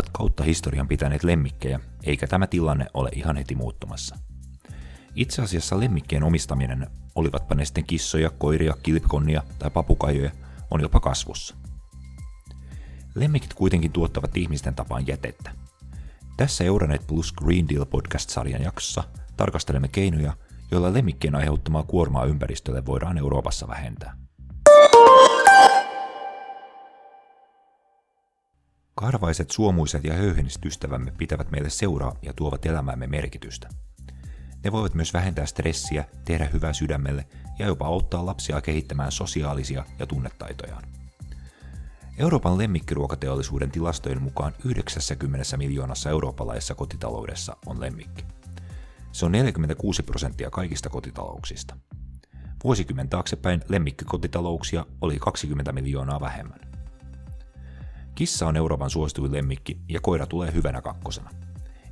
Ovat kautta historian pitäneet lemmikkejä, eikä tämä tilanne ole ihan heti muuttumassa. Itse asiassa lemmikkien omistaminen, olivatpa ne sitten kissoja, koiria, kilpikonnia tai papukaijoja, on jopa kasvussa. Lemmikit kuitenkin tuottavat ihmisten tapaan jätettä. Tässä Euronet Plus Green Deal podcast-sarjan jaksossa tarkastelemme keinoja, joilla lemmikkien aiheuttamaa kuormaa ympäristölle voidaan Euroopassa vähentää. Karvaiset, suomuiset ja höyheniset ystävämme pitävät meille seuraa ja tuovat elämäämme merkitystä. Ne voivat myös vähentää stressiä, tehdä hyvää sydämelle ja jopa auttaa lapsia kehittämään sosiaalisia ja tunnetaitojaan. Euroopan lemmikkiruokateollisuuden tilastojen mukaan 90 miljoonassa eurooppalaisessa kotitaloudessa on lemmikki. Se on 46 prosenttia kaikista kotitalouksista. Vuosikymmen taaksepäin lemmikkikotitalouksia oli 20 miljoonaa vähemmän. Kissa on Euroopan suosituin lemmikki ja koira tulee hyvänä kakkosena.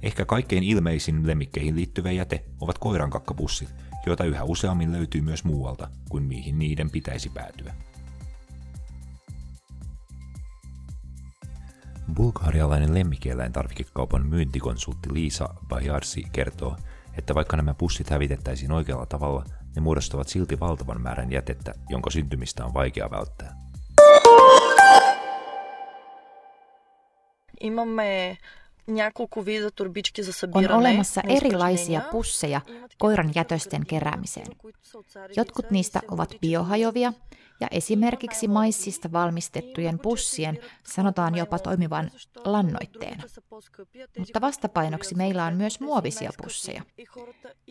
Ehkä kaikkein ilmeisin lemmikkeihin liittyvä jäte ovat koiran kakkapussit, joita yhä useammin löytyy myös muualta kuin mihin niiden pitäisi päätyä. Bulgarialainen lemmikkieläintarvikekaupan myyntikonsultti Liisa Bajarsi kertoo, että vaikka nämä pussit hävitettäisiin oikealla tavalla, ne muodostavat silti valtavan määrän jätettä, jonka syntymistä on vaikea välttää. Имаме on olemassa erilaisia pusseja koiran jätösten keräämiseen. Jotkut niistä ovat biohajovia, ja esimerkiksi maissista valmistettujen pussien sanotaan jopa toimivan lannoitteena. Mutta vastapainoksi meillä on myös muovisia pusseja.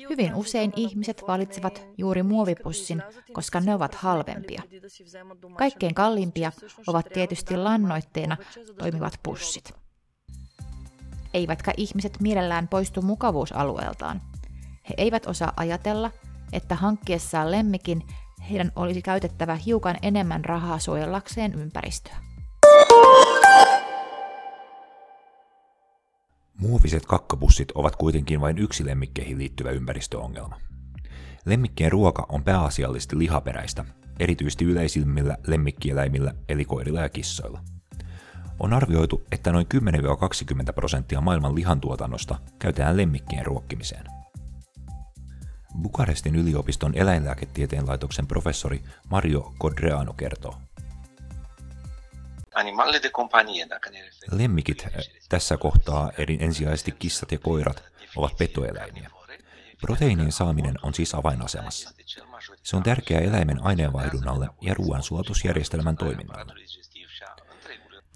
Hyvin usein ihmiset valitsevat juuri muovipussin, koska ne ovat halvempia. Kaikkein kalliimpia ovat tietysti lannoitteena toimivat pussit eivätkä ihmiset mielellään poistu mukavuusalueeltaan. He eivät osaa ajatella, että hankkiessaan lemmikin heidän olisi käytettävä hiukan enemmän rahaa suojellakseen ympäristöä. Muoviset kakkapussit ovat kuitenkin vain yksi lemmikkeihin liittyvä ympäristöongelma. Lemmikkien ruoka on pääasiallisesti lihaperäistä, erityisesti yleisimmillä lemmikkieläimillä eli koirilla ja kissoilla – on arvioitu, että noin 10-20 prosenttia maailman lihantuotannosta käytetään lemmikkien ruokkimiseen. Bukarestin yliopiston eläinlääketieteen laitoksen professori Mario Codreano kertoo. Lemmikit tässä kohtaa eri ensisijaisesti kissat ja koirat ovat petoeläimiä. Proteiinien saaminen on siis avainasemassa. Se on tärkeää eläimen aineenvaihdunnalle ja ruoansulatusjärjestelmän toiminnalle.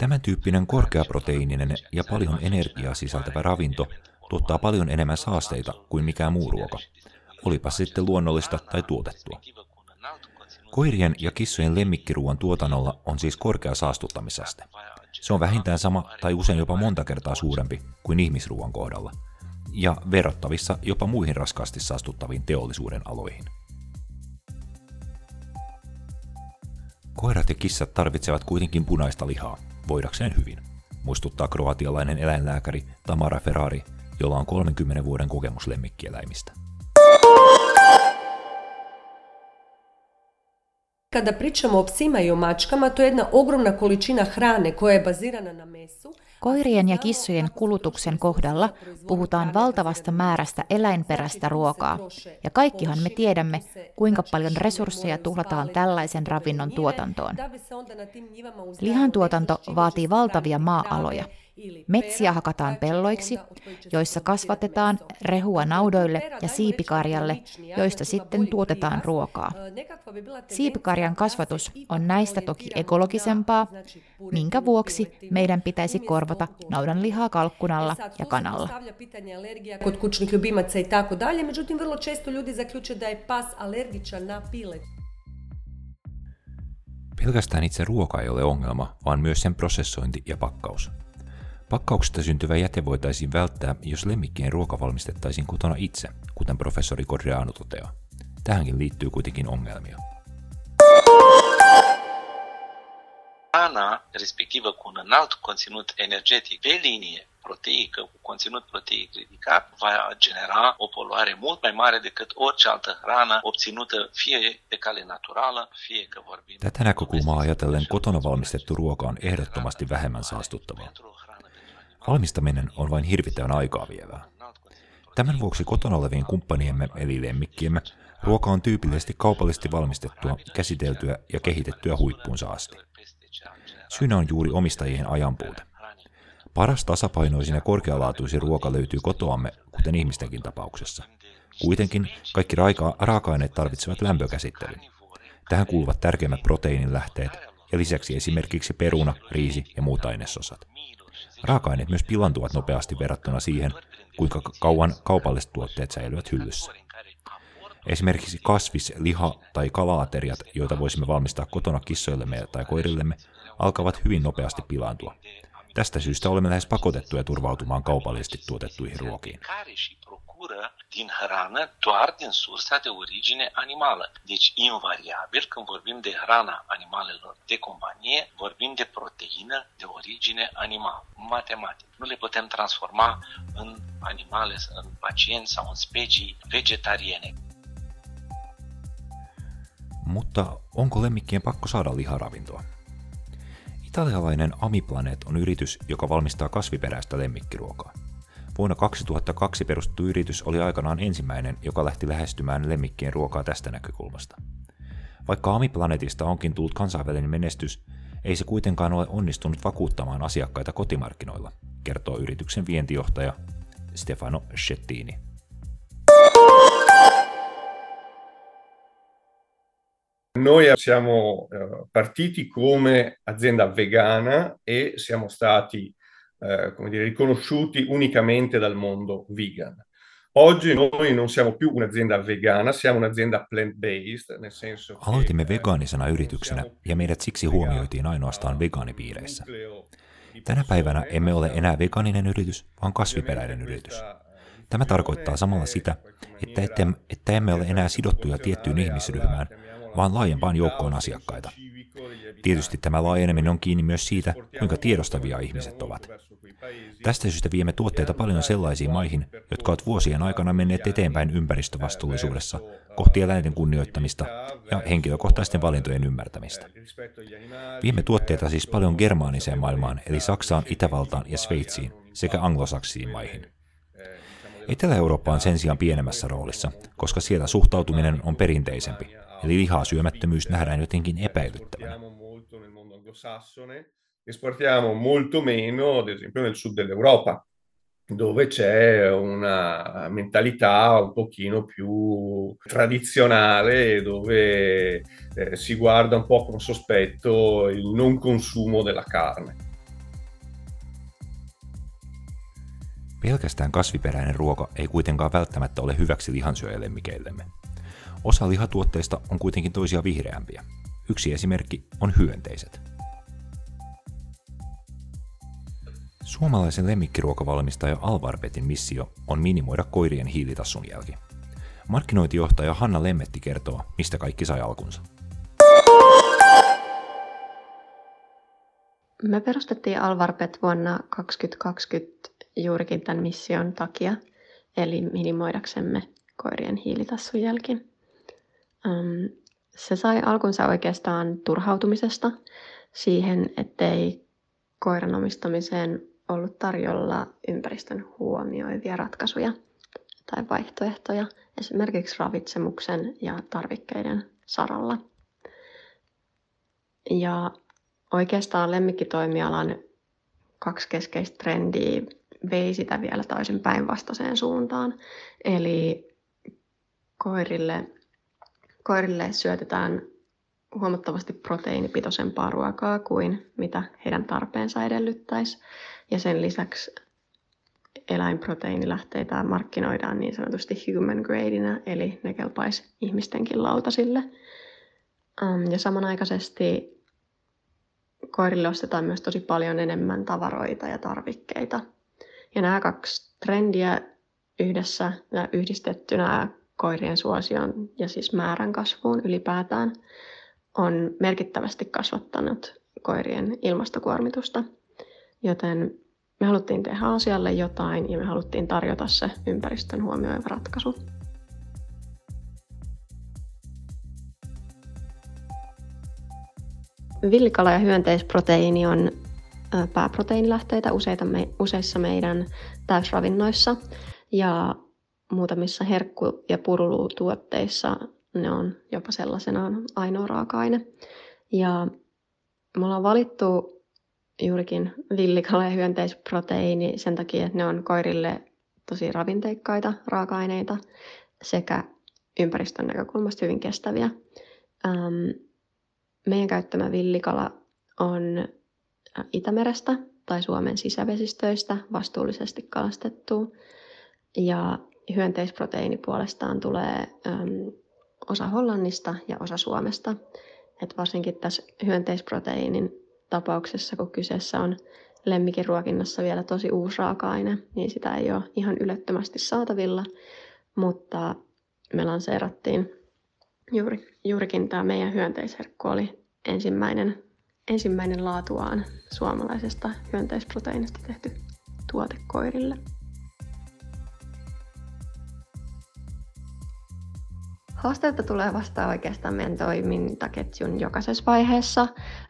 Tämän tyyppinen korkeaproteiininen ja paljon energiaa sisältävä ravinto tuottaa paljon enemmän saasteita kuin mikään muu ruoka, olipa sitten luonnollista tai tuotettua. Koirien ja kissojen lemmikkiruuan tuotannolla on siis korkea saastuttamisaste. Se on vähintään sama tai usein jopa monta kertaa suurempi kuin ihmisruuan kohdalla, ja verrattavissa jopa muihin raskaasti saastuttaviin teollisuuden aloihin. Koirat ja kissat tarvitsevat kuitenkin punaista lihaa, voidakseen hyvin, muistuttaa kroatialainen eläinlääkäri Tamara Ferrari, jolla on 30 vuoden kokemus lemmikkieläimistä. Kada pričamo o psima i o mačkama, to je jedna ogromna količina hrane koja je bazirana na mesu. Koirien ja kissojen kulutuksen kohdalla puhutaan valtavasta määrästä eläinperäistä ruokaa, ja kaikkihan me tiedämme, kuinka paljon resursseja tuhlataan tällaisen ravinnon tuotantoon. Lihantuotanto vaatii valtavia maa-aloja, Metsiä hakataan pelloiksi, joissa kasvatetaan rehua naudoille ja siipikarjalle, joista sitten tuotetaan ruokaa. Siipikarjan kasvatus on näistä toki ekologisempaa, minkä vuoksi meidän pitäisi korvata naudan lihaa kalkkunalla ja kanalla. Pelkästään itse ruoka ei ole ongelma, vaan myös sen prosessointi ja pakkaus. Pakkauksesta syntyvä jäte voitaisiin välttää, jos lemmikkien ruoka valmistettaisiin kotona itse, kuten professori Codreanu toteaa. Tähänkin liittyy kuitenkin ongelmia. Hrana, respectivă cu un înalt conținut energetic pe linie proteică cu conținut proteic ridicat va genera o poluare mult mai mare decât orice altă hrană obținută fie de cale naturală, fie că vorbim... Tätä näkökulmaa ajatellen kotona valmistettu ruoka on ehdottomasti vähemmän saastuttavaa. Valmistaminen on vain hirvittävän aikaa vievää. Tämän vuoksi kotona olevien kumppaniemme eli lemmikkiemme ruoka on tyypillisesti kaupallisesti valmistettua, käsiteltyä ja kehitettyä huippuunsa asti. Syynä on juuri omistajien ajanpuute. Paras tasapainoisin ja korkealaatuisin ruoka löytyy kotoamme, kuten ihmistenkin tapauksessa. Kuitenkin kaikki raika- raaka-aineet tarvitsevat lämpökäsittelyn. Tähän kuuluvat tärkeimmät proteiinilähteet ja lisäksi esimerkiksi peruna, riisi ja muut ainesosat. Raaka-aineet myös pilantuvat nopeasti verrattuna siihen, kuinka kauan kaupalliset tuotteet säilyvät hyllyssä. Esimerkiksi kasvis-, liha- tai kalaateriat, joita voisimme valmistaa kotona kissoillemme tai koirillemme, alkavat hyvin nopeasti pilaantua. Tästä syystä olemme lähes pakotettuja turvautumaan kaupallisesti tuotettuihin ruokiin. Din hrană doar din sursa de origine animală. Deci, invariabil, când vorbim de hrana animalelor de companie, vorbim de proteină de origine animală, matematic. Nu le putem transforma în animale, în pacienți sau în specii vegetariene. Mutta onko lemmikkien pakko saada liharavintoa? Italialainen Amiplanet on yritys, joka valmistaa kasviperäistä lemmikkiruokaa. Vuonna 2002 perustettu yritys oli aikanaan ensimmäinen, joka lähti lähestymään lemmikkien ruokaa tästä näkökulmasta. Vaikka Amiplanetista onkin tullut kansainvälinen menestys, ei se kuitenkaan ole onnistunut vakuuttamaan asiakkaita kotimarkkinoilla, kertoo yrityksen vientijohtaja Stefano Schettini. Noi siamo eh, partiti come azienda vegana e siamo stati eh, come dire, riconosciuti unicamente dal mondo vegan. Oggi noi non siamo più un'azienda vegana, siamo un'azienda plant-based, nel senso che Aloitimme vegaanisena yrityksenä ja meidät siksi huomioitiin ainoastaan vegaanipiireissä. Tänä päivänä emme ole enää vegaaninen yritys, vaan kasviperäinen yritys. Tämä tarkoittaa samalla sitä, että, ette, että emme ole enää sidottuja tiettyyn ihmisryhmään, vaan laajempaan joukkoon asiakkaita. Tietysti tämä laajeneminen on kiinni myös siitä, kuinka tiedostavia ihmiset ovat. Tästä syystä viemme tuotteita paljon sellaisiin maihin, jotka ovat vuosien aikana menneet eteenpäin ympäristövastuullisuudessa, kohti eläinten kunnioittamista ja henkilökohtaisten valintojen ymmärtämistä. Viemme tuotteita siis paljon germaaniseen maailmaan, eli Saksaan, Itävaltaan ja Sveitsiin sekä anglosaksiin maihin. Etelä-Eurooppa on sen sijaan pienemmässä roolissa, koska siellä suhtautuminen on perinteisempi, eli lihaa syömättömyys nähdään jotenkin epäilyttävänä. esportiamo molto meno, ad esempio, nel sud dell'Europa, dove c'è una mentalità un pochino più tradizionale, dove eh, si guarda un po' con sospetto il non consumo della carne. Pelkästään kasviperäinen ruoka ei kuitenkaan välttämättä ole hyväksi lihansyöjälemmikeillemme. Osa lihatuotteista on kuitenkin toisia vihreämpiä. Yksi esimerkki on hyönteiset. Suomalaisen lemmikkiruokavalmistaja Alvarpetin missio on minimoida koirien hiilitassun jälki. Markkinointijohtaja Hanna Lemmetti kertoo, mistä kaikki sai alkunsa. Me perustettiin Alvarpet vuonna 2020 juurikin tämän mission takia, eli minimoidaksemme koirien hiilitassun Se sai alkunsa oikeastaan turhautumisesta siihen, ettei koiran omistamiseen ollut tarjolla ympäristön huomioivia ratkaisuja tai vaihtoehtoja esimerkiksi ravitsemuksen ja tarvikkeiden saralla. Ja oikeastaan lemmikkitoimialan kaksi keskeistä trendiä vei sitä vielä täysin päinvastaiseen suuntaan. Eli koirille, koirille syötetään huomattavasti proteiinipitoisempaa ruokaa kuin mitä heidän tarpeensa edellyttäisi. Ja sen lisäksi eläinproteiinilähteitä markkinoidaan niin sanotusti human gradeina, eli ne kelpaisi ihmistenkin lautasille. Ja samanaikaisesti koirille ostetaan myös tosi paljon enemmän tavaroita ja tarvikkeita. Ja nämä kaksi trendiä yhdessä ja yhdistettynä koirien suosion ja siis määrän kasvuun ylipäätään on merkittävästi kasvattanut koirien ilmastokuormitusta. Joten me haluttiin tehdä asialle jotain ja me haluttiin tarjota se ympäristön huomioiva ratkaisu. Villikala ja hyönteisproteiini on pääproteiinilähteitä useita me, useissa meidän täysravinnoissa ja muutamissa herkku- ja puruluutuotteissa ne on jopa sellaisenaan ainoa raaka-aine. Ja me ollaan valittu juurikin villikala ja hyönteisproteiini sen takia, että ne on koirille tosi ravinteikkaita raaka-aineita sekä ympäristön näkökulmasta hyvin kestäviä. Ähm, meidän käyttämä villikala on Itämerestä tai Suomen sisävesistöistä vastuullisesti kalastettu. Ja hyönteisproteiini puolestaan tulee äm, osa Hollannista ja osa Suomesta. Et varsinkin tässä hyönteisproteiinin tapauksessa, kun kyseessä on lemmikin ruokinnassa vielä tosi uusi raaka-aine, niin sitä ei ole ihan ylettömästi saatavilla, mutta me lanseerattiin juuri, juurikin tämä meidän hyönteisherkku oli ensimmäinen, ensimmäinen laatuaan suomalaisesta hyönteisproteiinista tehty tuote koirille. Haasteita tulee vastaan oikeastaan meidän toimintaketjun jokaisessa vaiheessa.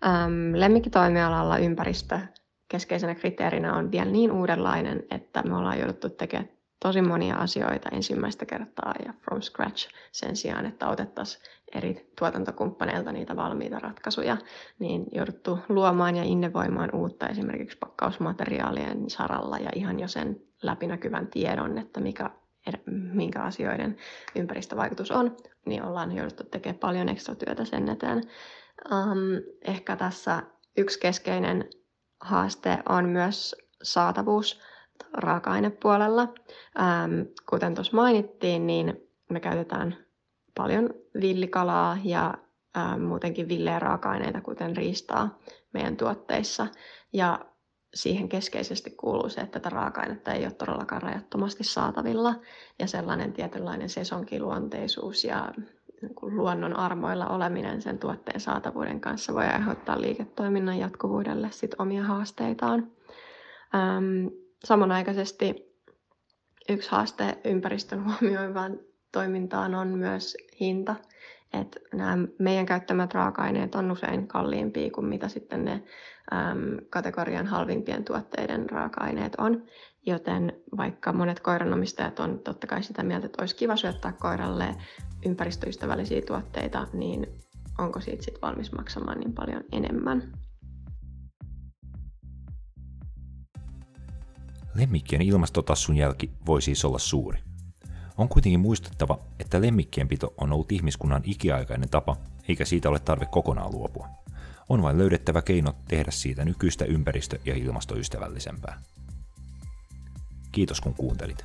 Ähm, lemmikkitoimialalla ympäristö keskeisenä kriteerinä on vielä niin uudenlainen, että me ollaan jouduttu tekemään tosi monia asioita ensimmäistä kertaa ja from scratch sen sijaan, että otettaisiin eri tuotantokumppaneilta niitä valmiita ratkaisuja, niin jouduttu luomaan ja innovoimaan uutta esimerkiksi pakkausmateriaalien saralla ja ihan jo sen läpinäkyvän tiedon, että mikä minkä asioiden ympäristövaikutus on, niin ollaan jouduttu tekemään paljon ekstra työtä sen eteen. Um, ehkä tässä yksi keskeinen haaste on myös saatavuus raaka-ainepuolella. Um, kuten tuossa mainittiin, niin me käytetään paljon villikalaa ja um, muutenkin villeä raaka-aineita, kuten riistaa meidän tuotteissa. Ja siihen keskeisesti kuuluu se, että tätä raaka-ainetta ei ole todellakaan rajattomasti saatavilla ja sellainen tietynlainen sesonkiluonteisuus ja niin luonnon armoilla oleminen sen tuotteen saatavuuden kanssa voi aiheuttaa liiketoiminnan jatkuvuudelle sit omia haasteitaan. Ähm, samanaikaisesti yksi haaste ympäristön huomioivaan toimintaan on myös hinta. Et nämä meidän käyttämät raaka-aineet on usein kalliimpia kuin mitä sitten ne äm, kategorian halvimpien tuotteiden raaka-aineet on. Joten vaikka monet koiranomistajat on totta kai sitä mieltä, että olisi kiva syöttää koiralle ympäristöystävällisiä tuotteita, niin onko siitä sitten valmis maksamaan niin paljon enemmän? Lemmikkien ilmastotassun jälki voi siis olla suuri. On kuitenkin muistettava, että lemmikkien pito on ollut ihmiskunnan ikiaikainen tapa, eikä siitä ole tarve kokonaan luopua. On vain löydettävä keino tehdä siitä nykyistä ympäristö- ja ilmastoystävällisempää. Kiitos kun kuuntelit.